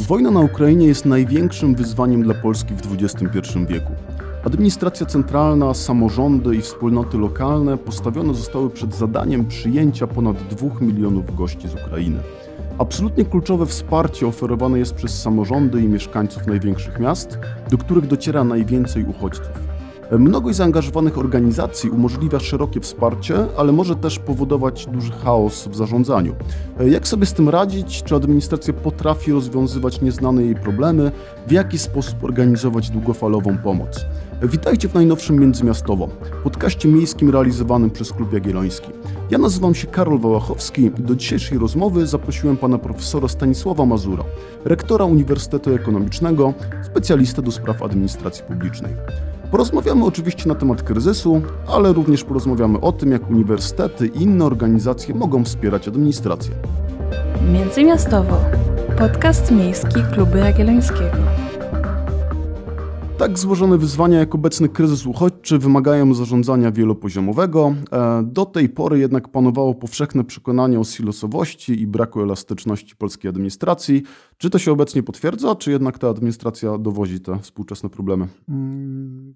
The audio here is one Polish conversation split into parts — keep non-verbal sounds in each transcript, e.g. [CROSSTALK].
Wojna na Ukrainie jest największym wyzwaniem dla Polski w XXI wieku. Administracja centralna, samorządy i wspólnoty lokalne postawione zostały przed zadaniem przyjęcia ponad 2 milionów gości z Ukrainy. Absolutnie kluczowe wsparcie oferowane jest przez samorządy i mieszkańców największych miast, do których dociera najwięcej uchodźców. Mnogość zaangażowanych organizacji umożliwia szerokie wsparcie, ale może też powodować duży chaos w zarządzaniu. Jak sobie z tym radzić? Czy administracja potrafi rozwiązywać nieznane jej problemy? W jaki sposób organizować długofalową pomoc? Witajcie w najnowszym Międzymiastowo, podcaście miejskim realizowanym przez Klub Jagielloński. Ja nazywam się Karol Wałachowski. Do dzisiejszej rozmowy zaprosiłem pana profesora Stanisława Mazura, rektora Uniwersytetu Ekonomicznego, specjalistę do spraw administracji publicznej. Porozmawiamy oczywiście na temat kryzysu, ale również porozmawiamy o tym, jak uniwersytety i inne organizacje mogą wspierać administrację. Międzymiastowo. Podcast miejski Klubu Jagiellońskiego. Tak złożone wyzwania jak obecny kryzys uchodźczy wymagają zarządzania wielopoziomowego. E, do tej pory jednak panowało powszechne przekonanie o silosowości i braku elastyczności polskiej administracji. Czy to się obecnie potwierdza, czy jednak ta administracja dowozi te współczesne problemy? Mm,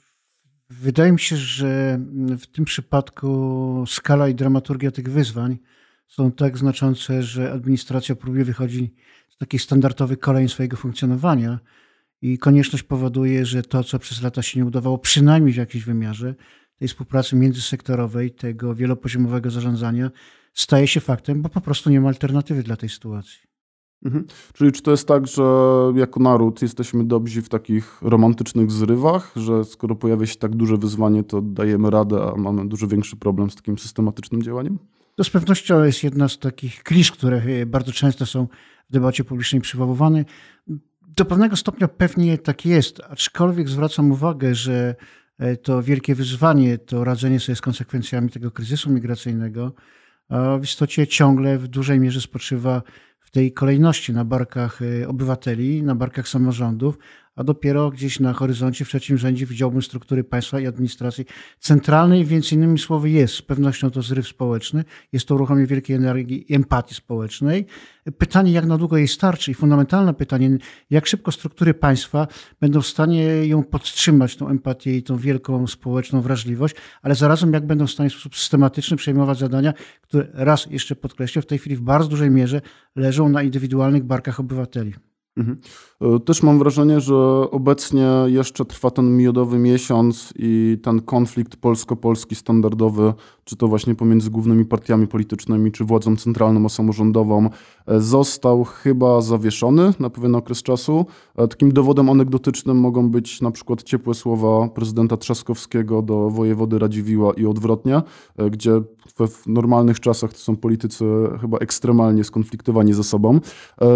wydaje mi się, że w tym przypadku skala i dramaturgia tych wyzwań są tak znaczące, że administracja próbuje wychodzić z takich standardowych kolejn swojego funkcjonowania i konieczność powoduje, że to, co przez lata się nie udawało, przynajmniej w jakimś wymiarze tej współpracy międzysektorowej, tego wielopoziomowego zarządzania, staje się faktem, bo po prostu nie ma alternatywy dla tej sytuacji. Mhm. Czyli czy to jest tak, że jako naród jesteśmy dobrzy w takich romantycznych zrywach, że skoro pojawia się tak duże wyzwanie, to dajemy radę, a mamy dużo większy problem z takim systematycznym działaniem? To z pewnością jest jedna z takich klisz, które bardzo często są w debacie publicznej przywoływane. Do pewnego stopnia pewnie tak jest, aczkolwiek zwracam uwagę, że e, to wielkie wyzwanie, to radzenie sobie z konsekwencjami tego kryzysu migracyjnego, w istocie ciągle w dużej mierze spoczywa w tej kolejności na barkach e, obywateli, na barkach samorządów, a dopiero gdzieś na horyzoncie w trzecim rzędzie widziałbym struktury państwa i administracji centralnej, więc innymi słowy jest z pewnością to zryw społeczny, jest to uruchomienie wielkiej energii empatii społecznej. Pytanie, jak na długo jej starczy i fundamentalne pytanie, jak szybko struktury państwa będą w stanie ją podtrzymać, tą empatię i tą wielką społeczną wrażliwość, ale zarazem jak będą w stanie w sposób systematyczny przejmować zadania, które raz jeszcze podkreślę, w tej chwili w bardzo dużej mierze leżą na indywidualnych barkach obywateli. Mhm. E, też mam wrażenie, że obecnie jeszcze trwa ten miodowy miesiąc i ten konflikt polsko-polski standardowy, czy to właśnie pomiędzy głównymi partiami politycznymi, czy władzą centralną a samorządową, e, został chyba zawieszony na pewien okres czasu. E, takim dowodem anegdotycznym mogą być na przykład ciepłe słowa prezydenta Trzaskowskiego do wojewody Radziwiła i odwrotnie, gdzie w normalnych czasach to są politycy chyba ekstremalnie skonfliktowani ze sobą.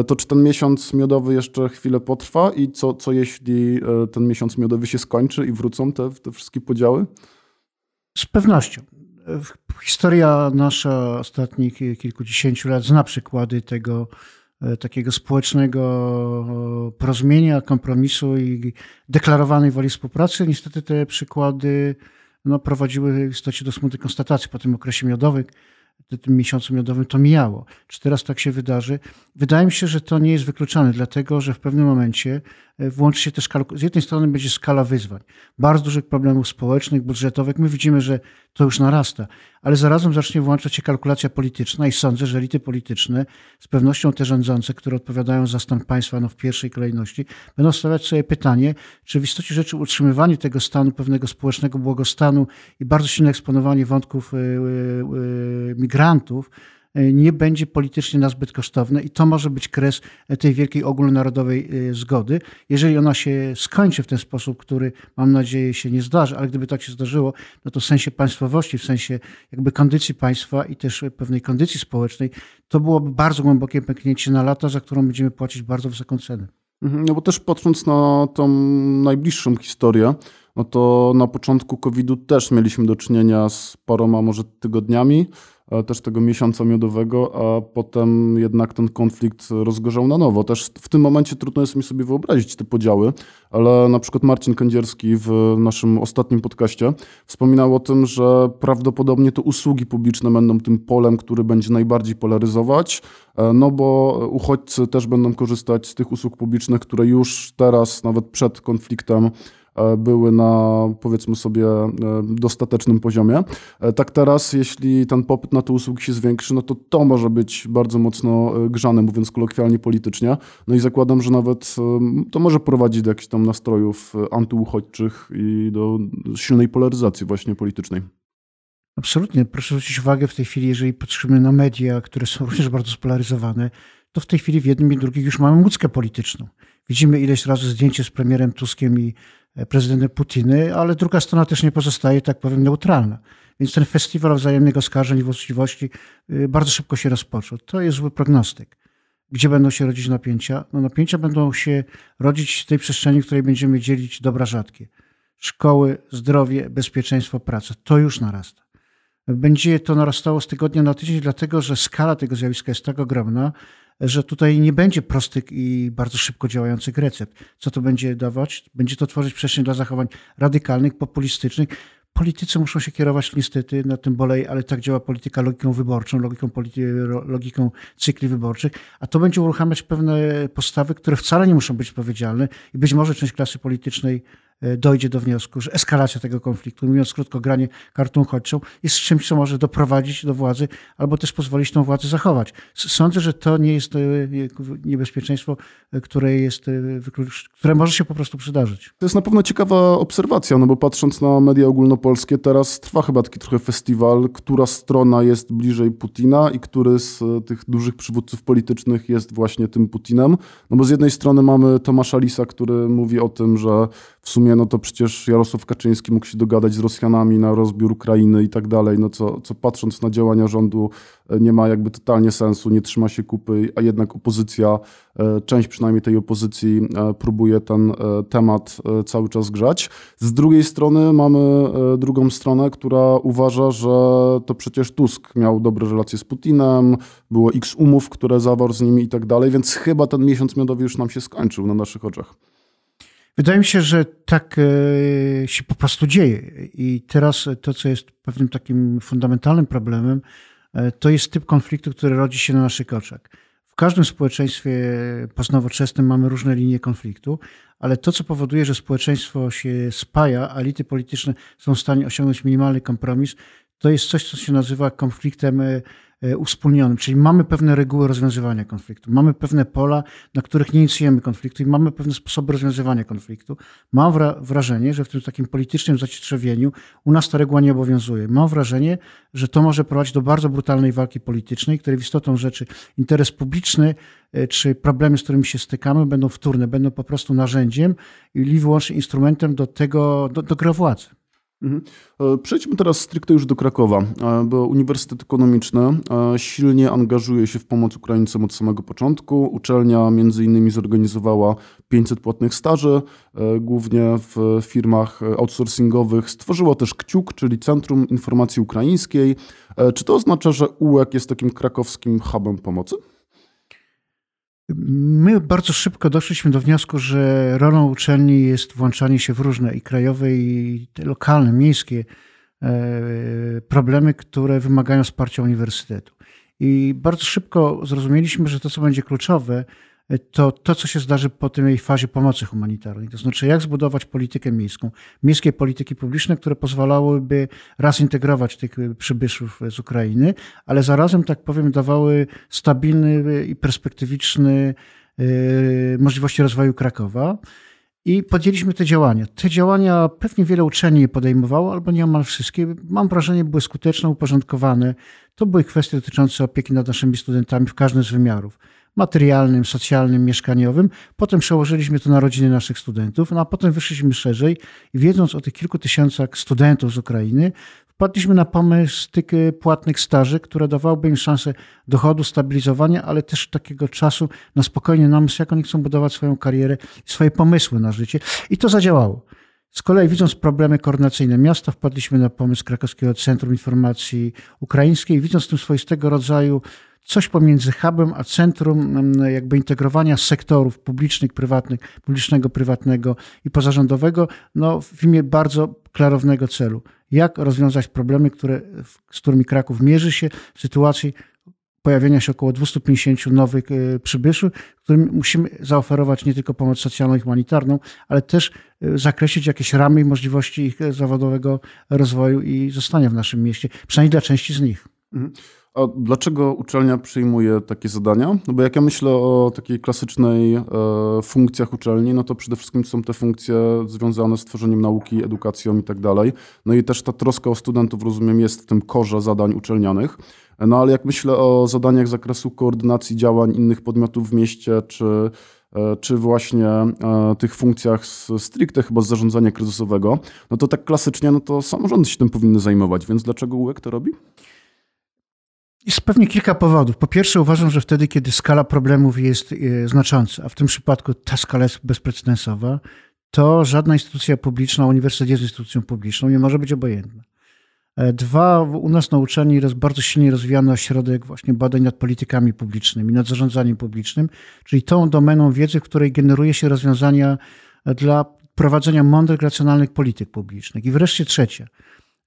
To czy ten miesiąc miodowy jeszcze chwilę potrwa i co, co jeśli e, ten miesiąc miodowy się skończy i wrócą te, te wszystkie podziały? Z pewnością. Historia nasza ostatnich kilkudziesięciu lat zna przykłady tego e, takiego społecznego porozumienia, kompromisu i deklarowanej woli współpracy. Niestety te przykłady no, prowadziły w istocie do smutnej konstatacji po tym okresie miodowym, tym miesiącu miodowym to mijało. Czy teraz tak się wydarzy? Wydaje mi się, że to nie jest wykluczone, dlatego że w pewnym momencie włączy się też, z jednej strony będzie skala wyzwań, bardzo dużych problemów społecznych, budżetowych. My widzimy, że to już narasta, ale zarazem zacznie włączać się kalkulacja polityczna i sądzę, że elity polityczne, z pewnością te rządzące, które odpowiadają za stan państwa no w pierwszej kolejności, będą stawiać sobie pytanie, czy w istocie rzeczy utrzymywanie tego stanu, pewnego społecznego błogostanu i bardzo silne eksponowanie wątków e, e, migrantów e, nie będzie politycznie nazbyt kosztowne i to może być kres tej wielkiej ogólnonarodowej e, zgody. Jeżeli ona się skończy w ten sposób, który mam nadzieję się nie zdarzy, ale gdyby tak się zdarzyło, no to w sensie państwowości, w sensie jakby kondycji państwa i też pewnej kondycji społecznej, to byłoby bardzo głębokie pęknięcie na lata, za którą będziemy płacić bardzo wysoką cenę. Mhm, no bo też patrząc na tą najbliższą historię, no to na początku COVID-u też mieliśmy do czynienia z paroma może tygodniami, e, też tego miesiąca miodowego, a potem jednak ten konflikt rozgorzał na nowo. Też w tym momencie trudno jest mi sobie wyobrazić te podziały, ale na przykład Marcin Kędzierski w naszym ostatnim podcaście wspominał o tym, że prawdopodobnie to usługi publiczne będą tym polem, który będzie najbardziej polaryzować, e, no bo uchodźcy też będą korzystać z tych usług publicznych, które już teraz, nawet przed konfliktem, E, były na powiedzmy sobie e, dostatecznym poziomie. E, tak teraz, jeśli ten popyt na te usługi się zwiększy, no to to może być bardzo mocno grzane, mówiąc kolokwialnie politycznie. No i zakładam, że nawet to może prowadzić do jakichś tam nastrojów antyuchodźczych i do silnej polaryzacji właśnie politycznej. Absolutnie. Proszę zwrócić uwagę w tej chwili, jeżeli patrzymy na media, które są [LAUGHS] również bardzo spolaryzowane, to w tej chwili w jednym i drugim już mamy łódzkę polityczną. Widzimy ileś razy zdjęcie z premierem Tuskiem i prezydentem Putiny, ale druga strona też nie pozostaje, tak powiem, neutralna. Więc ten festiwal wzajemnych oskarżeń i wątpliwości y, bardzo szybko się rozpoczął. To jest zły prognostyk. Gdzie będą się rodzić napięcia? No napięcia będą się rodzić w tej przestrzeni, w której będziemy dzielić dobra rzadkie. Szkoły, zdrowie, bezpieczeństwo, praca. To już narasta. Będzie to narastało z tygodnia na tydzień, dlatego że skala tego zjawiska jest tak ogromna, że tutaj nie będzie prostych i bardzo szybko działających recept. Co to będzie dawać? Będzie to tworzyć przestrzeń dla zachowań radykalnych, populistycznych. Politycy muszą się kierować niestety na tym bolej, ale tak działa polityka logiką wyborczą, logiką, logiką cykli wyborczych, a to będzie uruchamiać pewne postawy, które wcale nie muszą być odpowiedzialne i być może część klasy politycznej dojdzie do wniosku, że eskalacja tego konfliktu, mówiąc krótko, granie kartą uchodźczą, jest czymś, co może doprowadzić do władzy albo też pozwolić tą władzę zachować. Sądzę, że to nie jest e, niebezpieczeństwo, e, które, jest, które może się po prostu przydarzyć. To jest na pewno ciekawa obserwacja, no bo patrząc na media ogólnopolskie, teraz trwa chyba taki trochę festiwal, która strona jest bliżej Putina i który z tych dużych przywódców politycznych jest właśnie tym Putinem. No bo z jednej strony mamy Tomasza Lisa, który mówi o tym, że w sumie no to przecież Jarosław Kaczyński mógł się dogadać z Rosjanami na rozbiór Ukrainy i tak dalej, no co, co patrząc na działania rządu e, nie ma jakby totalnie sensu, nie trzyma się kupy, a jednak opozycja, e, część przynajmniej tej opozycji e, próbuje ten temat cały czas grzać. Z drugiej strony mamy drugą stronę, która uważa, że to przecież Tusk miał dobre relacje z Putinem, było x umów, które zawarł z nimi i tak dalej, więc chyba ten miesiąc miodowy już nam się skończył na naszych oczach. Wydaje mi się, że tak e, się po prostu dzieje. I teraz to, co jest pewnym takim fundamentalnym problemem, e, to jest typ konfliktu, który rodzi się na naszych oczach. W każdym społeczeństwie postnowoczesnym mamy różne linie konfliktu, ale to, co powoduje, że społeczeństwo się spaja, a elity polityczne są w stanie osiągnąć minimalny kompromis, to jest coś, co się nazywa konfliktem e, uspólnionym, czyli mamy pewne reguły rozwiązywania konfliktu, mamy pewne pola, na których nie inicjujemy konfliktu i mamy pewne sposoby rozwiązywania konfliktu. Mam wrażenie, że w tym takim politycznym zacietrzewieniu u nas ta reguła nie obowiązuje. Mam wrażenie, że to może prowadzić do bardzo brutalnej walki politycznej, której w istotą rzeczy interes publiczny e, czy problemy, z którymi się stykamy, będą wtórne, będą po prostu narzędziem i wyłącznie instrumentem do tego, do, do gry władzy. Mhm. E, przejdźmy teraz stricte już do Krakowa, e, bo Uniwersytet Ekonomiczny e, silnie angażuje się w pomoc Ukraińcom od samego początku. Uczelnia między innymi zorganizowała 500 płatnych staży, głównie w firmach outsourcingowych. Stworzyła też KCIUK, czyli Centrum Informacji Ukraińskiej. Czy to oznacza, że UEK jest takim krakowskim hubem pomocy? My bardzo szybko doszliśmy do wniosku, że rolą uczelni jest włączanie się w różne i krajowe, i lokalne, miejskie e, problemy, które wymagają wsparcia uniwersytetu. I bardzo szybko zrozumieliśmy, że to, co będzie kluczowe, to to, co się zdarzy po tej fazie pomocy humanitarnej. To znaczy, jak zbudować politykę miejską, miejskie polityki publiczne, które pozwalałyby raz integrować tych przybyszów z Ukrainy, ale zarazem, tak powiem, dawały stabilny i perspektywiczny yy, możliwości rozwoju Krakowa. I podjęliśmy te działania. Te działania pewnie wiele uczelni je podejmowało, albo nieomal wszystkie. Mam wrażenie, były skuteczne, uporządkowane. To były kwestie dotyczące opieki nad naszymi studentami w każdym z wymiarów materialnym, socjalnym, mieszkaniowym. Potem przełożyliśmy to na rodziny naszych studentów, no a potem wyszliśmy szerzej i wiedząc o tych kilku tysiącach studentów z Ukrainy, wpadliśmy na pomysł tych płatnych staży, które dawałyby im szansę dochodu, stabilizowania, ale też takiego czasu na spokojnie namysł, jak oni chcą budować swoją karierę swoje pomysły na życie. I to zadziałało. Z kolei widząc problemy koordynacyjne miasta, wpadliśmy na pomysł Krakowskiego Centrum Informacji Ukraińskiej, widząc tym swoistego rodzaju coś pomiędzy hubem a centrum mm, jakby integrowania sektorów publicznych, prywatnych, publicznego, prywatnego i pozarządowego, no w imię bardzo klarownego celu. Jak rozwiązać problemy, które, z którymi Kraków mierzy się w sytuacji pojawienia się około 250 nowych e, przybyszów, którym musimy zaoferować nie tylko pomoc socjalną i humanitarną, ale też e, zakreślić jakieś ramy i możliwości ich zawodowego rozwoju i zostania w naszym mieście, przynajmniej dla części z nich. Mhm. A dlaczego uczelnia przyjmuje takie zadania? No bo jak ja myślę o takiej klasycznej e, funkcjach uczelni, no to przede wszystkim są te funkcje związane z tworzeniem nauki, edukacją i tak dalej. No i też ta troska o studentów, rozumiem, jest w tym korze zadań uczelnianych. No ale jak myślę o zadaniach z zakresu koordynacji działań innych podmiotów w mieście, czy, e, czy właśnie e, tych funkcjach stricte chyba z zarządzania kryzysowego, no to tak klasycznie, no to samorządy się tym powinny zajmować, więc dlaczego UEK to robi? Jest pewnie kilka powodów. Po pierwsze, uważam, że wtedy, kiedy skala problemów jest e, znacząca, a w tym przypadku ta skala jest bezprecedensowa, to żadna instytucja publiczna, uniwersytet jest instytucją publiczną, nie może być obojętna. E, dwa, u nas na uczelni jest bardzo silnie rozwijany ośrodek właśnie badań nad politykami publicznymi, nad zarządzaniem publicznym, czyli tą domeną wiedzy, w której generuje się rozwiązania dla prowadzenia mądrych, racjonalnych polityk publicznych. I wreszcie trzecia,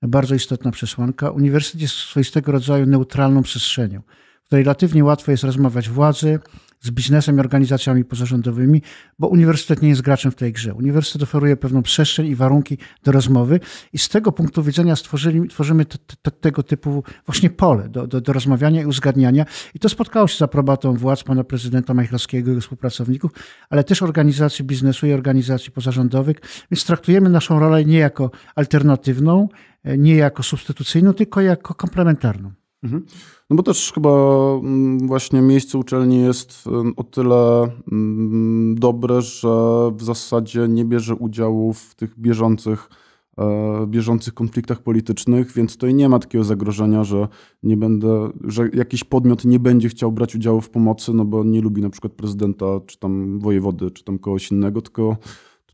bardzo istotna przesłanka. Uniwersytet jest swoistego rodzaju neutralną przestrzenią, w której relatywnie łatwo jest rozmawiać władzy, z biznesem i organizacjami pozarządowymi, bo uniwersytet nie jest graczem w tej grze. Uniwersytet oferuje pewną przestrzeń i warunki do rozmowy i z tego punktu widzenia stworzyli, tworzymy te, te, tego typu właśnie pole do, do, do, rozmawiania i uzgadniania. I to spotkało się z aprobatą władz pana prezydenta Majchrowskiego i jego współpracowników, ale też organizacji biznesu i organizacji pozarządowych, więc traktujemy naszą rolę nie jako alternatywną, nie jako substytucyjną, tylko jako komplementarną. Mhm. No bo też chyba mm, właśnie miejsce uczelni jest o tyle mm, dobre, że w zasadzie nie bierze udziału w tych bieżących, e, bieżących konfliktach politycznych, więc tutaj nie ma takiego zagrożenia, że nie będę, że jakiś podmiot nie będzie chciał brać udziału w pomocy, no bo nie lubi na przykład prezydenta, czy tam wojewody, czy tam kogoś innego, tylko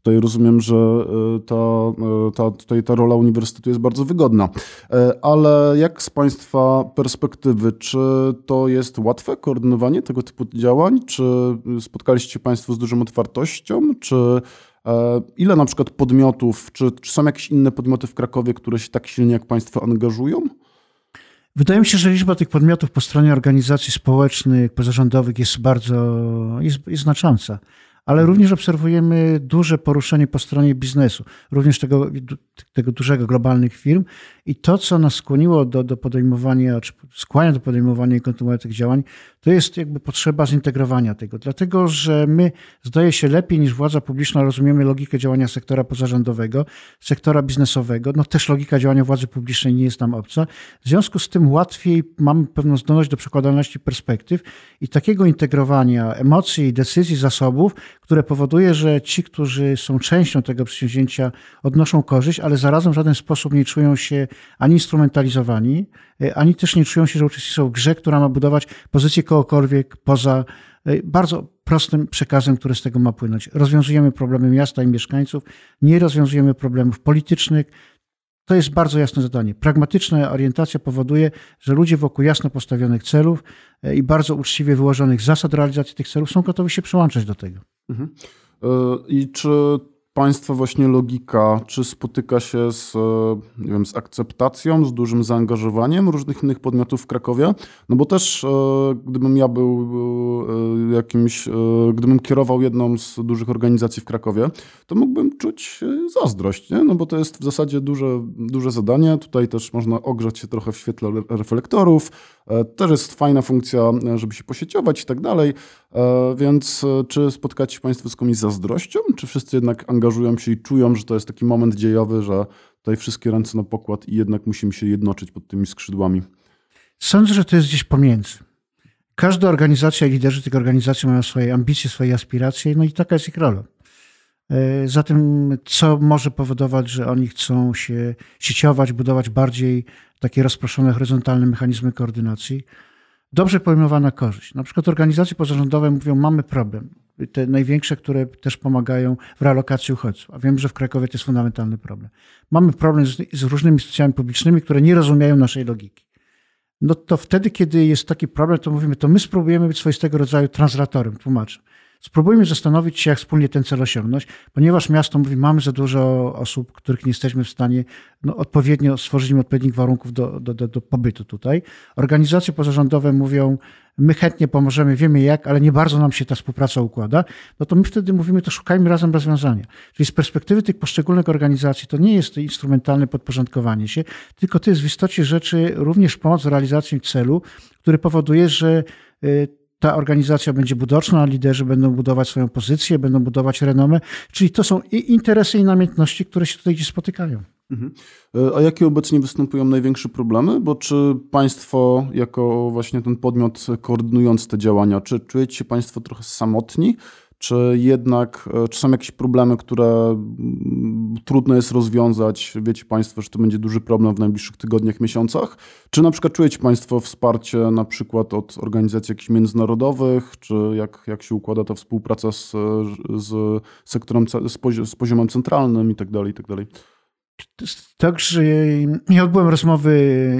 Tutaj rozumiem, że e, ta, e, ta, tutaj ta rola uniwersytetu jest bardzo wygodna. E, ale jak z Państwa perspektywy, czy to jest łatwe koordynowanie tego typu działań? Czy spotkaliście Państwo z dużą otwartością? Czy ile na przykład podmiotów, czy, czy są jakieś inne podmioty w Krakowie, które się tak silnie jak Państwo angażują? Wydaje mi się, że liczba tych podmiotów po stronie organizacji społecznych, pozarządowych jest bardzo jest, jest znacząca ale mhm. również obserwujemy duże poruszenie po stronie biznesu, również tego, tego dużego globalnych firm. I to, co nas skłoniło do, do podejmowania, czy skłania do podejmowania i kontynuowania tych działań, to jest jakby potrzeba zintegrowania tego. Dlatego, że my, zdaje się, lepiej niż władza publiczna rozumiemy logikę działania sektora pozarządowego, sektora biznesowego. No też logika działania władzy publicznej nie jest nam obca. W związku z tym łatwiej mamy pewną zdolność do przekładalności perspektyw i takiego integrowania emocji, decyzji, zasobów, które powoduje, że ci, którzy są częścią tego przedsięwzięcia, odnoszą korzyść, ale zarazem w żaden sposób nie czują się ani instrumentalizowani, e, ani też nie czują się, że uczestniczą w grze, która ma budować pozycję kogokolwiek poza e, bardzo prostym przekazem, który z tego ma płynąć. Rozwiązujemy problemy miasta i mieszkańców, nie rozwiązujemy problemów politycznych. To jest bardzo jasne zadanie. Pragmatyczna orientacja powoduje, że ludzie wokół jasno postawionych celów e, i bardzo uczciwie wyłożonych zasad realizacji tych celów są gotowi się przyłączać do tego. Mhm. I czy państwa właśnie logika, czy spotyka się z, e, nie wiem, z akceptacją, z dużym zaangażowaniem różnych innych podmiotów w Krakowie? No bo też e, gdybym ja był e, jakimś, gdybym kierował jedną z dużych organizacji w Krakowie, to mógłbym czuć zazdrość, nie? no bo to jest w zasadzie duże, duże zadanie. Tutaj też można ogrzać się trochę w świetle reflektorów. Też jest fajna funkcja, żeby się posieciować i tak dalej. Więc czy spotkacie Państwo z komuś zazdrością, czy wszyscy jednak angażują angażują się i czują, że to jest taki moment dziejowy, że tutaj wszystkie ręce na pokład i jednak musimy się jednoczyć pod tymi skrzydłami. Sądzę, że to jest gdzieś pomiędzy. Każda organizacja i liderzy tych organizacji mają swoje ambicje, swoje aspiracje, no i taka jest ich rola. E, Zatem, co może powodować, że oni chcą się sieciować, budować bardziej takie rozproszone, horyzontalne mechanizmy koordynacji? Dobrze pojmowana korzyść. Na przykład organizacje pozarządowe mówią, mamy problem te największe, które też pomagają w realokacji uchodźców. A wiem, że w Krakowie to jest fundamentalny problem. Mamy problem z, z różnymi instytucjami publicznymi, które nie rozumieją naszej logiki. No to wtedy, kiedy jest taki problem, to mówimy, to my spróbujemy być swoistego rodzaju translatorem, tłumaczem. Spróbujmy zastanowić się, jak wspólnie ten cel osiągnąć, ponieważ miasto mówi, mamy za dużo osób, których nie jesteśmy w stanie no, odpowiednio stworzyć im odpowiednich warunków do, do, do, do pobytu tutaj. Organizacje pozarządowe mówią, my chętnie pomożemy, wiemy jak, ale nie bardzo nam się ta współpraca układa, no to my wtedy mówimy, to szukajmy razem rozwiązania. Czyli z perspektywy tych poszczególnych organizacji to nie jest instrumentalne podporządkowanie się, tylko to jest w istocie rzeczy również pomoc w realizacji celu, który powoduje, że y, ta organizacja będzie budoczna, liderzy będą budować swoją pozycję, będą budować renomę. Czyli to są i interesy, i namiętności, które się tutaj gdzieś spotykają. Mhm. E, a jakie obecnie występują największe problemy? Bo czy państwo, jako właśnie ten podmiot koordynujący te działania, czy czujecie się państwo trochę samotni? Czy jednak, e, czy są jakieś problemy, które trudno jest rozwiązać? Wiecie Państwo, że to będzie duży problem w najbliższych tygodniach, miesiącach? Czy na przykład czujecie Państwo wsparcie na przykład od organizacji jakichś międzynarodowych? Czy jak, jak się układa ta współpraca z, z sektorem, z, poziomem centralnym i tak tak? Także ja odbyłem rozmowy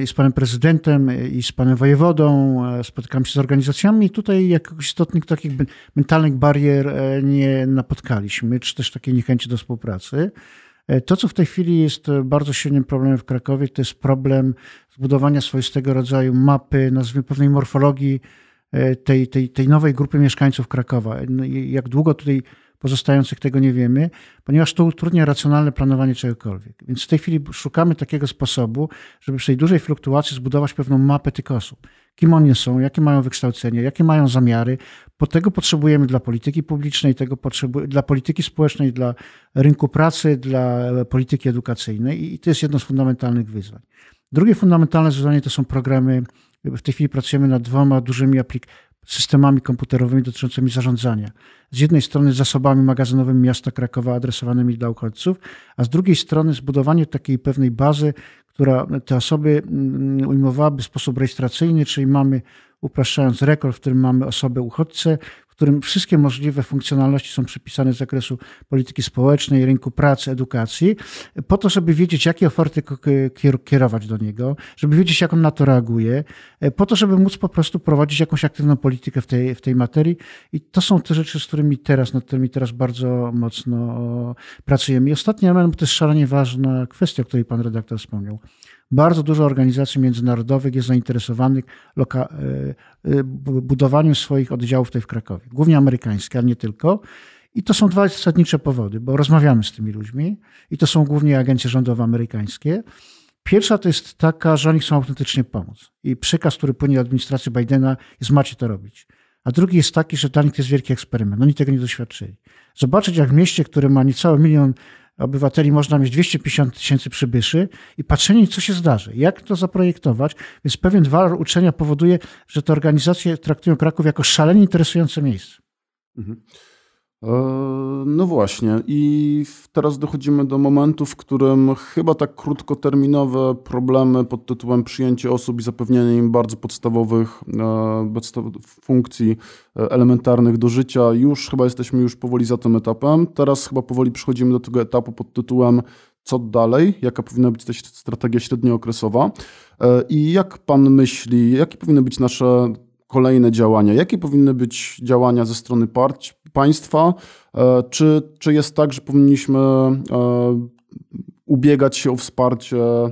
z panem prezydentem, i z panem wojewodą, spotykam się z organizacjami i tutaj jakichś istotnych takich mentalnych barier e, nie napotkaliśmy, czy też takiej niechęci do współpracy. E, to, co w tej chwili jest bardzo silnym problemem w Krakowie, to jest problem zbudowania swoistego rodzaju mapy, nazwijmy pewnej morfologii e, tej, tej, tej nowej grupy mieszkańców Krakowa. No jak długo tutaj pozostających tego nie wiemy, ponieważ to utrudnia racjonalne planowanie czegokolwiek. Więc w tej chwili szukamy takiego sposobu, żeby przy tej dużej fluktuacji zbudować pewną mapę tych osób. Kim oni są, jakie mają wykształcenie, jakie mają zamiary. Po tego potrzebujemy dla polityki publicznej, tego dla polityki społecznej, dla rynku pracy, dla polityki edukacyjnej i to jest jedno z fundamentalnych wyzwań. Drugie fundamentalne wyzwanie to są programy w tej chwili pracujemy nad dwoma dużymi aplik systemami komputerowymi dotyczącymi zarządzania. Z jednej strony zasobami magazynowymi miasta Krakowa adresowanymi dla uchodźców, a z drugiej strony zbudowanie takiej pewnej bazy, która te osoby mm, ujmowałaby w sposób rejestracyjny, czyli mamy, upraszczając rekord, w którym mamy osobę uchodźcę, w którym wszystkie możliwe funkcjonalności są przypisane z zakresu polityki społecznej, rynku pracy, edukacji, po to, żeby wiedzieć, jakie oferty kierować do niego, żeby wiedzieć, jak on na to reaguje, po to, żeby móc po prostu prowadzić jakąś aktywną politykę w tej, w tej materii. I to są te rzeczy, z którymi teraz, nad którymi teraz bardzo mocno pracujemy. I ostatni element, bo to jest szalenie ważna kwestia, o której pan redaktor wspomniał. Bardzo dużo organizacji międzynarodowych jest zainteresowanych loka- e, e, budowaniem swoich oddziałów tutaj w Krakowie. Głównie amerykańskie, ale nie tylko. I to są dwa zasadnicze powody, bo rozmawiamy z tymi ludźmi i to są głównie agencje rządowe amerykańskie. Pierwsza to jest taka, że oni chcą autentycznie pomóc. I przekaz, który płynie od administracji Bidena jest macie to robić. A drugi jest taki, że dla nich to jest wielki eksperyment. Oni tego nie doświadczyli. Zobaczyć, jak w mieście, które ma niecały milion obywateli można mieć 250 tysięcy przybyszy i patrzenie, co się zdarzy, jak to zaprojektować. Więc pewien walor uczenia powoduje, że te organizacje traktują Kraków jako szalenie interesujące miejsce. Mhm. E, no właśnie, i teraz dochodzimy do momentu, w którym chyba tak krótkoterminowe problemy pod tytułem przyjęcie osób i zapewnienie im bardzo podstawowych e, funkcji e, elementarnych do życia, już chyba jesteśmy już powoli za tym etapem. Teraz chyba powoli przechodzimy do tego etapu pod tytułem co dalej, jaka powinna być ta strategia średniookresowa? I jak pan myśli, jakie powinny być nasze kolejne działania? Jakie powinny być działania ze strony partii, państwa? E, czy, czy jest tak, że powinniśmy e, ubiegać się o wsparcie e,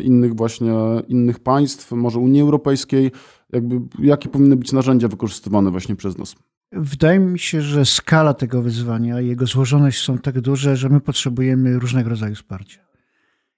innych właśnie innych państw, może Unii Europejskiej? Jakby, jakie powinny być narzędzia wykorzystywane właśnie przez nas? Wydaje mi się, że skala tego wyzwania i jego złożoność są tak duże, że my potrzebujemy różnego rodzaju wsparcia.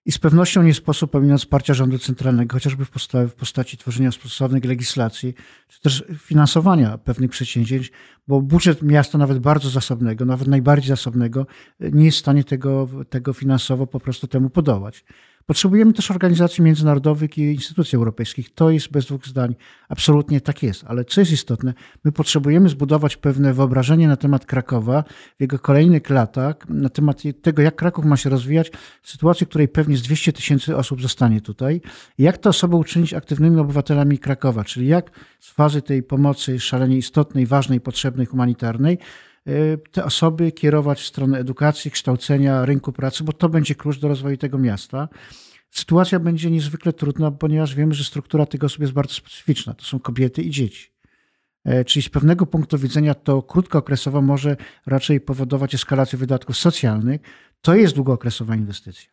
I z pewnością nie sposób pominąć wsparcia rządu centralnego, chociażby w, postaci, w postaci tworzenia stosownej legislacji, czy też finansowania pewnych przedsięwzięć, bo budżet miasta, nawet bardzo zasobnego, nawet najbardziej zasobnego, nie jest w stanie tego, tego finansowo po prostu temu podołać. Potrzebujemy też organizacji międzynarodowych i instytucji europejskich. To jest bez dwóch zdań. Absolutnie tak jest. Ale co jest istotne, my potrzebujemy zbudować pewne wyobrażenie na temat Krakowa w jego kolejnych latach, na temat tego, jak Kraków ma się rozwijać w sytuacji, w której pewnie z 200 tysięcy osób zostanie tutaj. Jak te osoby uczynić aktywnymi obywatelami Krakowa, czyli jak z fazy tej pomocy szalenie istotnej, ważnej, potrzebnej, humanitarnej, te osoby kierować w stronę edukacji, kształcenia, rynku pracy, bo to będzie klucz do rozwoju tego miasta. Sytuacja będzie niezwykle trudna, ponieważ wiemy, że struktura tych osób jest bardzo specyficzna. To są kobiety i dzieci. E, czyli z pewnego punktu widzenia to krótkookresowo może raczej powodować eskalację wydatków socjalnych. To jest długookresowa inwestycja.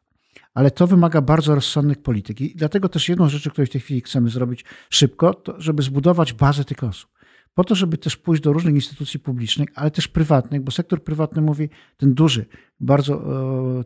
Ale to wymaga bardzo rozsądnych polityk. I dlatego też jedną rzecz, którą w tej chwili chcemy zrobić szybko, to żeby zbudować bazę tych osób po to, żeby też pójść do różnych instytucji publicznych, ale też prywatnych, bo sektor prywatny mówi, ten duży, bardzo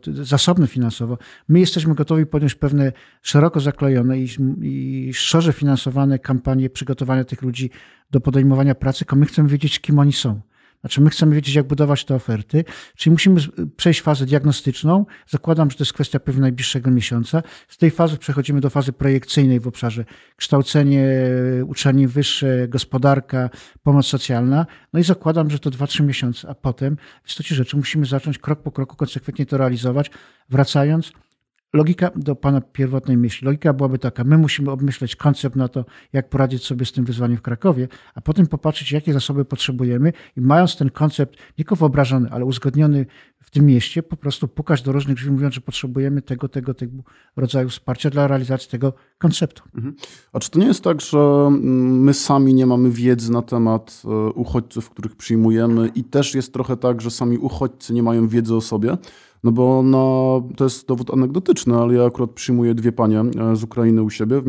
e, zasobny finansowo, my jesteśmy gotowi podjąć pewne szeroko zaklejone i, i szerze finansowane kampanie przygotowania tych ludzi do podejmowania pracy, tylko my chcemy wiedzieć, kim oni są. Znaczy, my chcemy wiedzieć, jak budować te oferty, czyli musimy przejść fazę diagnostyczną. Zakładam, że to jest kwestia pewnie najbliższego miesiąca. Z tej fazy przechodzimy do fazy projekcyjnej w obszarze kształcenie, uczelni wyższe, gospodarka, pomoc socjalna. No i zakładam, że to 2-3 miesiące, a potem w istocie rzeczy musimy zacząć krok po kroku konsekwentnie to realizować, wracając logika do Pana pierwotnej myśli, logika byłaby taka, my musimy obmyśleć koncept na to, jak poradzić sobie z tym wyzwaniem w Krakowie, a potem popatrzeć, jakie zasoby potrzebujemy i mając ten koncept nie tylko wyobrażony, ale uzgodniony w tym mieście, po prostu pukać do różnych drzwi, mówiąc, że potrzebujemy tego, tego, tego rodzaju wsparcia dla realizacji tego konceptu. Mhm. A czy to nie jest tak, że mm, my sami nie mamy wiedzy na temat e, uchodźców, których przyjmujemy i też jest trochę tak, że sami uchodźcy nie mają wiedzy o sobie? No bo no, to jest dowód anegdotyczny, ale ja akurat przyjmuję dwie panie e, z Ukrainy u siebie e,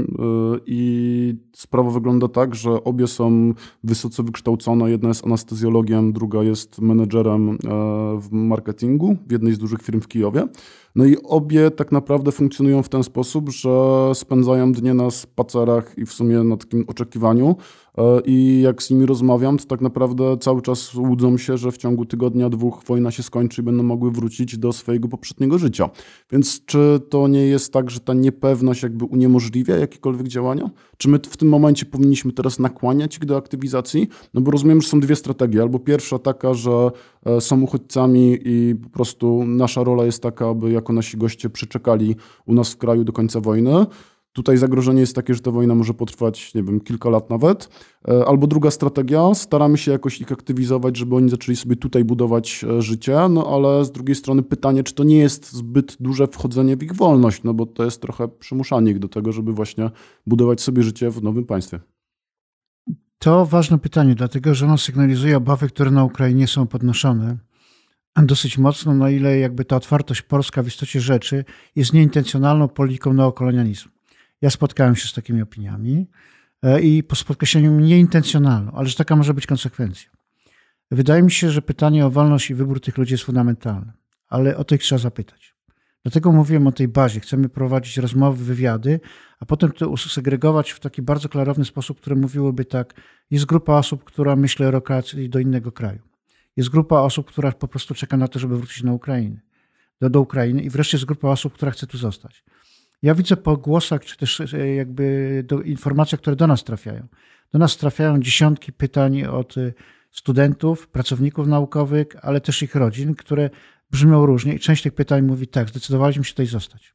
i sprawa wygląda tak, że obie są wysoce wykształcone. Jedna jest anestezjologiem, druga jest menedżerem w marketingu w jednej z dużych firm w Kijowie. No i obie tak naprawdę funkcjonują w ten sposób, że spędzają dnie na spacerach i w sumie na takim oczekiwaniu. E, I jak z nimi rozmawiam, to tak naprawdę cały czas łudzą się, że w ciągu tygodnia, dwóch wojna się skończy i będą mogły wrócić do swojego poprzedniego życia. Więc czy to nie jest tak, że ta niepewność jakby uniemożliwia jakiekolwiek działania? Czy my w tym momencie powinniśmy teraz nakłaniać ich do aktywizacji? No bo rozumiem, że są dwie strategie. Albo pierwsza taka, że e, są uchodźcami i po prostu nasza rola jest taka, aby jako nasi goście przeczekali u nas w kraju do końca wojny. Tutaj zagrożenie jest takie, że ta wojna może potrwać, nie wiem, kilka lat nawet. E, albo druga strategia, staramy się jakoś ich aktywizować, żeby oni zaczęli sobie tutaj budować e, życie, no ale z drugiej strony pytanie, czy to nie jest zbyt duże wchodzenie w ich wolność, no bo to jest trochę przymuszanie ich do tego, żeby właśnie budować sobie życie w nowym państwie. To ważne pytanie, dlatego że ono sygnalizuje obawy, które na Ukrainie są podnoszone dosyć mocno, na ile jakby ta otwartość polska w istocie rzeczy jest nieintencjonalną polityką neokolonializmu. Ja spotkałem się z takimi opiniami e, i po podkreśleniu nieintencjonalną, ale że taka może być konsekwencja. Wydaje mi się, że pytanie o wolność i wybór tych ludzi jest fundamentalne, ale o to ich trzeba zapytać. Dlatego mówiłem o tej bazie. Chcemy prowadzić rozmowy, wywiady, a potem to usegregować w taki bardzo klarowny sposób, który mówiłoby tak, jest grupa osób, która myśli o relokacji do innego kraju. Jest grupa osób, która po prostu czeka na to, żeby wrócić na Ukrainę, do, do Ukrainy i wreszcie jest grupa osób, która chce tu zostać. Ja widzę po głosach, czy też e, jakby do informacjach, które do nas trafiają. Do nas trafiają dziesiątki pytań od e, studentów, pracowników naukowych, ale też ich rodzin, które brzmią różnie i część tych pytań mówi tak, zdecydowaliśmy się tutaj zostać.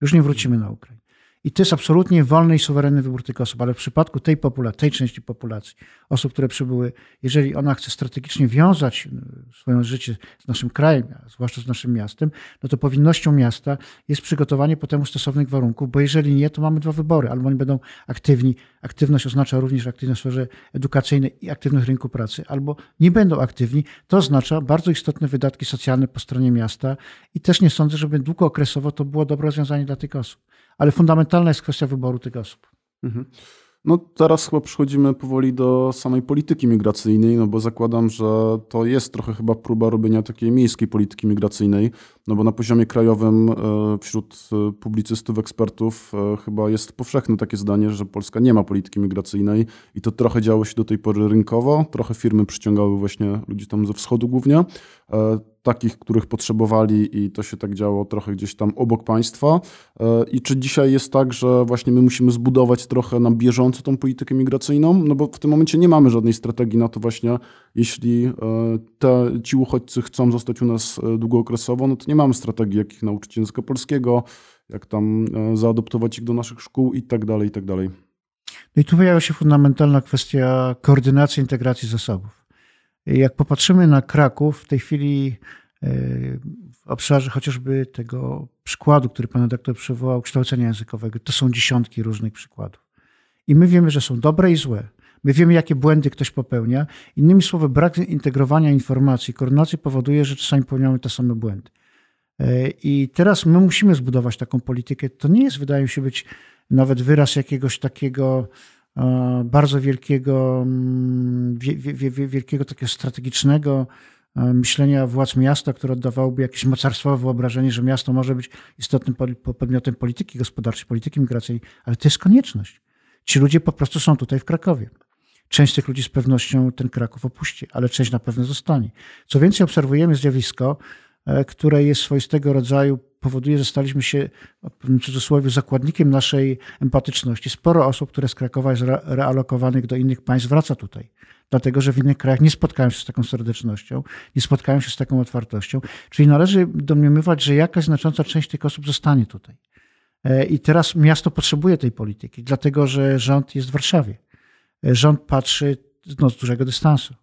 Już nie wrócimy na Ukrainę. I to jest absolutnie wolny i suwerenny wybór tych osób, ale w przypadku tej populacji, tej części populacji, osób, które przybyły, jeżeli ona chce strategicznie wiązać e, swoje życie z naszym krajem, zwłaszcza z naszym miastem, no to powinnością miasta jest przygotowanie po temu stosownych warunków, bo jeżeli nie, to mamy dwa wybory. Albo oni będą aktywni, aktywność oznacza również aktywność w sferze edukacyjnej i aktywność rynku pracy, albo nie będą aktywni, to oznacza bardzo istotne wydatki socjalne po stronie miasta i też nie sądzę, żeby długookresowo to było dobre rozwiązanie dla tych osób ale fundamentalna jest kwestia wyboru tych osób. Mhm. No teraz chyba przechodzimy powoli do samej polityki migracyjnej, no bo zakładam, że to jest trochę chyba próba robienia takiej miejskiej polityki migracyjnej, no bo na poziomie krajowym e, wśród e, publicystów, ekspertów e, chyba jest powszechne takie zdanie, że Polska nie ma polityki migracyjnej i to trochę działo się do tej pory rynkowo, trochę firmy przyciągały właśnie ludzi tam ze wschodu głównie, takich, których potrzebowali i to się tak działo trochę gdzieś tam obok państwa. I czy dzisiaj jest tak, że właśnie my musimy zbudować trochę na bieżąco tą politykę migracyjną? No bo w tym momencie nie mamy żadnej strategii na to właśnie, jeśli e, te, ci uchodźcy chcą zostać u nas e, długookresowo, no to nie mamy strategii, jak ich nauczyć języka polskiego, jak tam zaadoptować ich do naszych szkół i tak dalej, i tak dalej. No i tu pojawia się fundamentalna kwestia koordynacji integracji zasobów. Jak popatrzymy na Kraków, w tej chwili w obszarze chociażby tego przykładu, który pan redaktor przywołał, kształcenia językowego, to są dziesiątki różnych przykładów. I my wiemy, że są dobre i złe. My wiemy, jakie błędy ktoś popełnia. Innymi słowy, brak integrowania informacji, koordynacji powoduje, że czasami popełniamy te same błędy. E, I teraz my musimy zbudować taką politykę. To nie jest, wydaje mi się, być nawet wyraz jakiegoś takiego e, bardzo wielkiego, mm, wielkiego takiego strategicznego e, myślenia władz miasta, które oddawałoby jakieś mocarstwowe wyobrażenie, że miasto może być istotnym podmiotem polityki gospodarczej, polityki migracyjnej, ale to jest konieczność. Ci ludzie po prostu są tutaj w Krakowie. Część tych ludzi z pewnością ten Kraków opuści, ale część na pewno zostanie. Co więcej, obserwujemy zjawisko, e, które jest swoistego rodzaju, powoduje, że staliśmy się, w cudzysłowie, zakładnikiem naszej empatyczności. Sporo osób, które z Krakowa jest realokowanych do innych państw, wraca tutaj. Dlatego, że w innych krajach nie spotkają się z taką serdecznością, nie spotkają się z taką otwartością. Czyli należy domniemywać, że jakaś znacząca część tych osób zostanie tutaj. E, I teraz miasto potrzebuje tej polityki, dlatego że rząd jest w Warszawie. Rząd patrzy no, z dużego dystansu.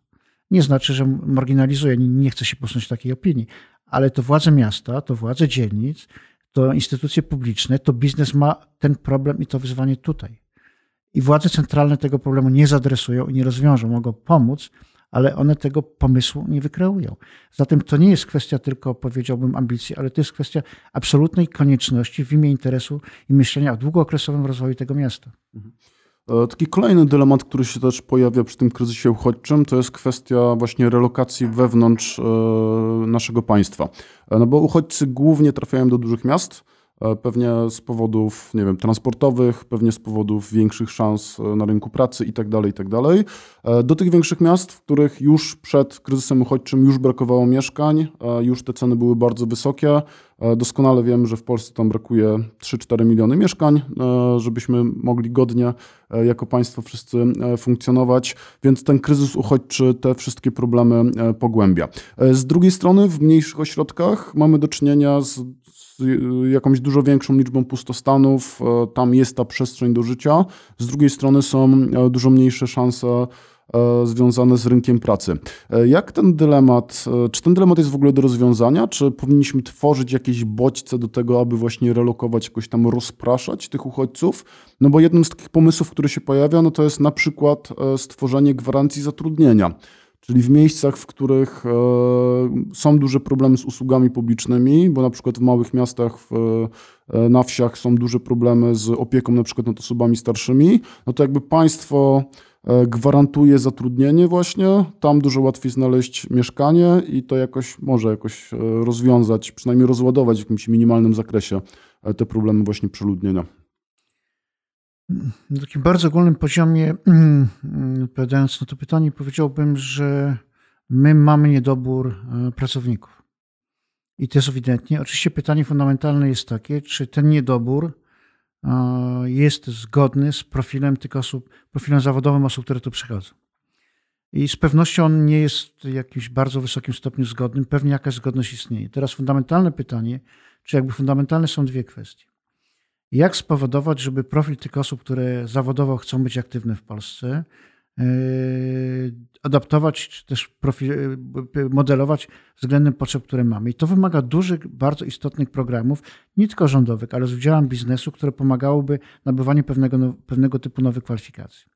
Nie znaczy, że marginalizuje, nie chce się posunąć takiej opinii, ale to władze miasta, to władze dzielnic, to instytucje publiczne, to biznes ma ten problem i to wyzwanie tutaj. I władze centralne tego problemu nie zadresują i nie rozwiążą, mogą pomóc, ale one tego pomysłu nie wykreują. Zatem to nie jest kwestia tylko, powiedziałbym, ambicji, ale to jest kwestia absolutnej konieczności w imię interesu i myślenia o długookresowym rozwoju tego miasta. Mhm. E, taki kolejny dylemat, który się też pojawia przy tym kryzysie uchodźczym, to jest kwestia właśnie relokacji wewnątrz e, naszego państwa. E, no bo uchodźcy głównie trafiają do dużych miast, pewnie z powodów, nie wiem, transportowych, pewnie z powodów większych szans e, na rynku pracy itd., tak itd. Tak e, do tych większych miast, w których już przed kryzysem uchodźczym już brakowało mieszkań, już te ceny były bardzo wysokie. Doskonale wiem, że w Polsce tam brakuje 3-4 miliony mieszkań, żebyśmy mogli godnie jako państwo wszyscy funkcjonować, więc ten kryzys uchodźczy te wszystkie problemy pogłębia. Z drugiej strony w mniejszych ośrodkach mamy do czynienia z jakąś dużo większą liczbą pustostanów, e, tam jest ta przestrzeń do życia. Z drugiej strony są e, dużo mniejsze szanse e, związane z rynkiem pracy. Jak ten dylemat, czy ten dylemat jest w ogóle do rozwiązania? Czy powinniśmy tworzyć jakieś bodźce do tego, aby właśnie relokować, jakoś tam rozpraszać tych uchodźców? No bo jednym z takich pomysłów, który się pojawia, no to jest na przykład stworzenie gwarancji zatrudnienia czyli w miejscach, w których e, są duże problemy z usługami publicznymi, bo na przykład w małych miastach, e, na wsiach są duże problemy z opieką na przykład nad osobami starszymi, no to jakby państwo e, gwarantuje zatrudnienie właśnie, tam dużo łatwiej znaleźć mieszkanie i to jakoś może jakoś rozwiązać, przynajmniej rozładować w jakimś minimalnym zakresie te problemy właśnie przeludnienia na takim bardzo ogólnym poziomie, mm, odpowiadając na to pytanie, powiedziałbym, że my mamy niedobór e, pracowników. I to jest ewidentnie. Oczywiście pytanie fundamentalne jest takie, czy ten niedobór e, jest zgodny z profilem tych osób, profilem zawodowym osób, które tu przychodzą. I z pewnością on nie jest w jakimś bardzo wysokim stopniu zgodnym. Pewnie jakaś zgodność istnieje. Teraz fundamentalne pytanie, czy jakby fundamentalne są dwie kwestie jak spowodować, żeby profil tych osób, które zawodowo chcą być aktywne w Polsce, e, adaptować, czy też profil, e, modelować względem potrzeb, które mamy. I to wymaga dużych, bardzo istotnych programów, nie tylko rządowych, ale z udziałem biznesu, które pomagałoby nabywaniu pewnego, pewnego typu nowych kwalifikacji.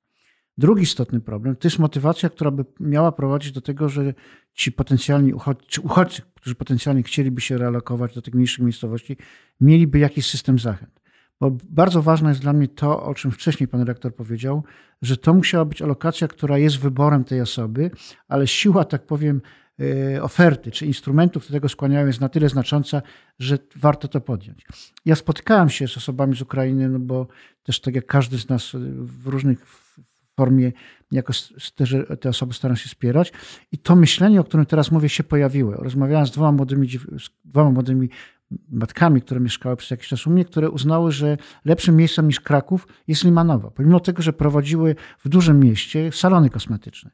Drugi istotny problem to jest motywacja, która by miała prowadzić do tego, że ci potencjalni uchodźcy, uchodźcy, którzy potencjalnie chcieliby się realokować do tych mniejszych miejscowości, mieliby jakiś system zachęt. Bo bardzo ważne jest dla mnie to, o czym wcześniej pan rektor powiedział, że to musiała być alokacja, która jest wyborem tej osoby, ale siła, tak powiem, e, oferty czy instrumentów do tego skłaniają jest na tyle znacząca, że warto to podjąć. Ja spotykałem się z osobami z Ukrainy, no bo też tak jak każdy z nas w różnych formie jako te, te osoby staram się wspierać. I to myślenie, o którym teraz mówię, się pojawiło. Rozmawiałem z dwoma młodymi, z dwoma młodymi matkami, które mieszkały przez jakiś czas u mnie, które uznały, że lepszym miejscem niż Kraków jest Limanowa. Pomimo tego, że prowadziły w dużym mieście salony kosmetyczne.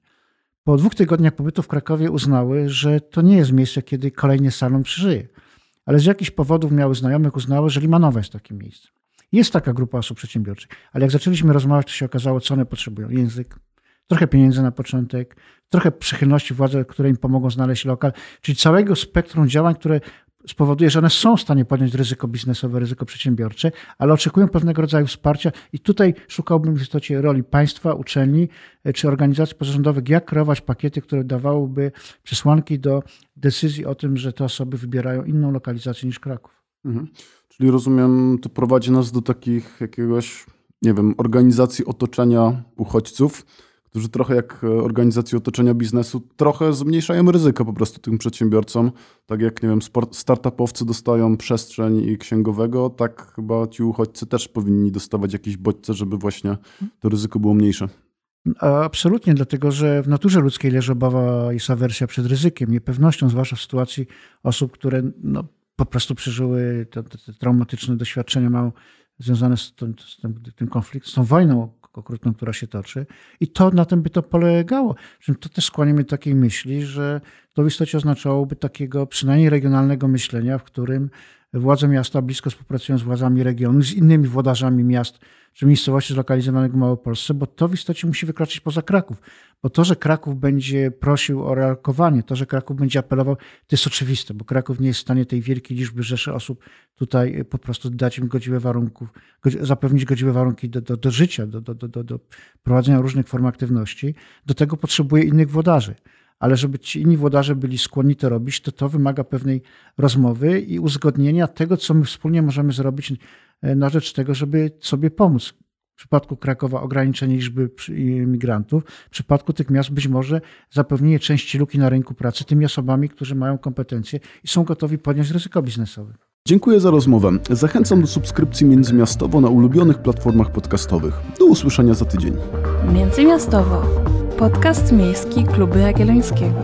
Po dwóch tygodniach pobytu w Krakowie uznały, że to nie jest miejsce, kiedy kolejny salon przeżyje. Ale z jakichś powodów miały znajomych, uznały, że Limanowa jest takim miejscem. Jest taka grupa osób przedsiębiorczych, ale jak zaczęliśmy rozmawiać, to się okazało, co one potrzebują. Język, trochę pieniędzy na początek, trochę przychylności władzy, które im pomogą znaleźć lokal, czyli całego spektrum działań, które spowoduje, że one są w stanie podjąć ryzyko biznesowe, ryzyko przedsiębiorcze, ale oczekują pewnego rodzaju wsparcia i tutaj szukałbym w istocie roli państwa, uczelni e, czy organizacji pozarządowych, jak kreować pakiety, które dawałyby przesłanki do decyzji o tym, że te osoby wybierają inną lokalizację niż Kraków. Mhm. Czyli rozumiem, to prowadzi nas do takich jakiegoś, nie wiem, organizacji otoczenia uchodźców, którzy trochę jak organizacji otoczenia biznesu, trochę zmniejszają ryzyko po prostu tym przedsiębiorcom. Tak jak, nie wiem, startupowcy dostają przestrzeń i księgowego, tak chyba ci uchodźcy też powinni dostawać jakieś bodźce, żeby właśnie to ryzyko było mniejsze. Absolutnie, dlatego że w naturze ludzkiej leży obawa i awersja przed ryzykiem, niepewnością, zwłaszcza w sytuacji osób, które no, po prostu przeżyły te, te, te traumatyczne doświadczenia, mają związane z tym, z tym, tym konfliktem, z tą wojną okrutną, która się toczy. I to na tym by to polegało. To też skłania mnie do takiej myśli, że to w istocie oznaczałoby takiego przynajmniej regionalnego myślenia, w którym władze miasta blisko współpracują z władzami regionu, z innymi włodarzami miast czy miejscowości zlokalizowanych w Małopolsce, bo to w istocie musi wykroczyć poza Kraków. Bo to, że Kraków będzie prosił o realokowanie, to, że Kraków będzie apelował, to jest oczywiste, bo Kraków nie jest w stanie tej wielkiej liczby rzeszy osób tutaj po prostu dać im godziwe warunków, zapewnić godziwe warunki do, do, do życia, do, do, do, do prowadzenia różnych form aktywności. Do tego potrzebuje innych włodarzy ale żeby ci inni włodarze byli skłonni to robić, to to wymaga pewnej rozmowy i uzgodnienia tego, co my wspólnie możemy zrobić e, na rzecz tego, żeby sobie pomóc. W przypadku Krakowa ograniczenie liczby imigrantów, w przypadku tych miast być może zapewnienie części luki na rynku pracy tymi osobami, którzy mają kompetencje i są gotowi podjąć ryzyko biznesowe. Dziękuję za rozmowę. Zachęcam do subskrypcji Międzymiastowo na ulubionych platformach podcastowych. Do usłyszenia za tydzień. Międzymiastowo. Podcast miejski Kluby Jagiellońskiego.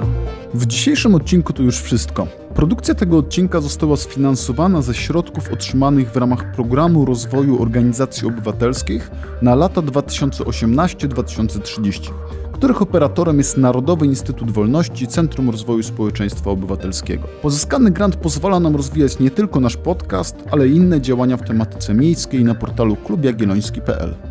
W dzisiejszym odcinku to już wszystko. Produkcja tego odcinka została sfinansowana ze środków otrzymanych w ramach Programu Rozwoju Organizacji Obywatelskich na lata 2018-2030, których operatorem jest Narodowy Instytut Wolności Centrum Rozwoju Społeczeństwa Obywatelskiego. Pozyskany grant pozwala nam rozwijać nie tylko nasz podcast, ale i inne działania w tematyce miejskiej na portalu klubjagielloński.pl.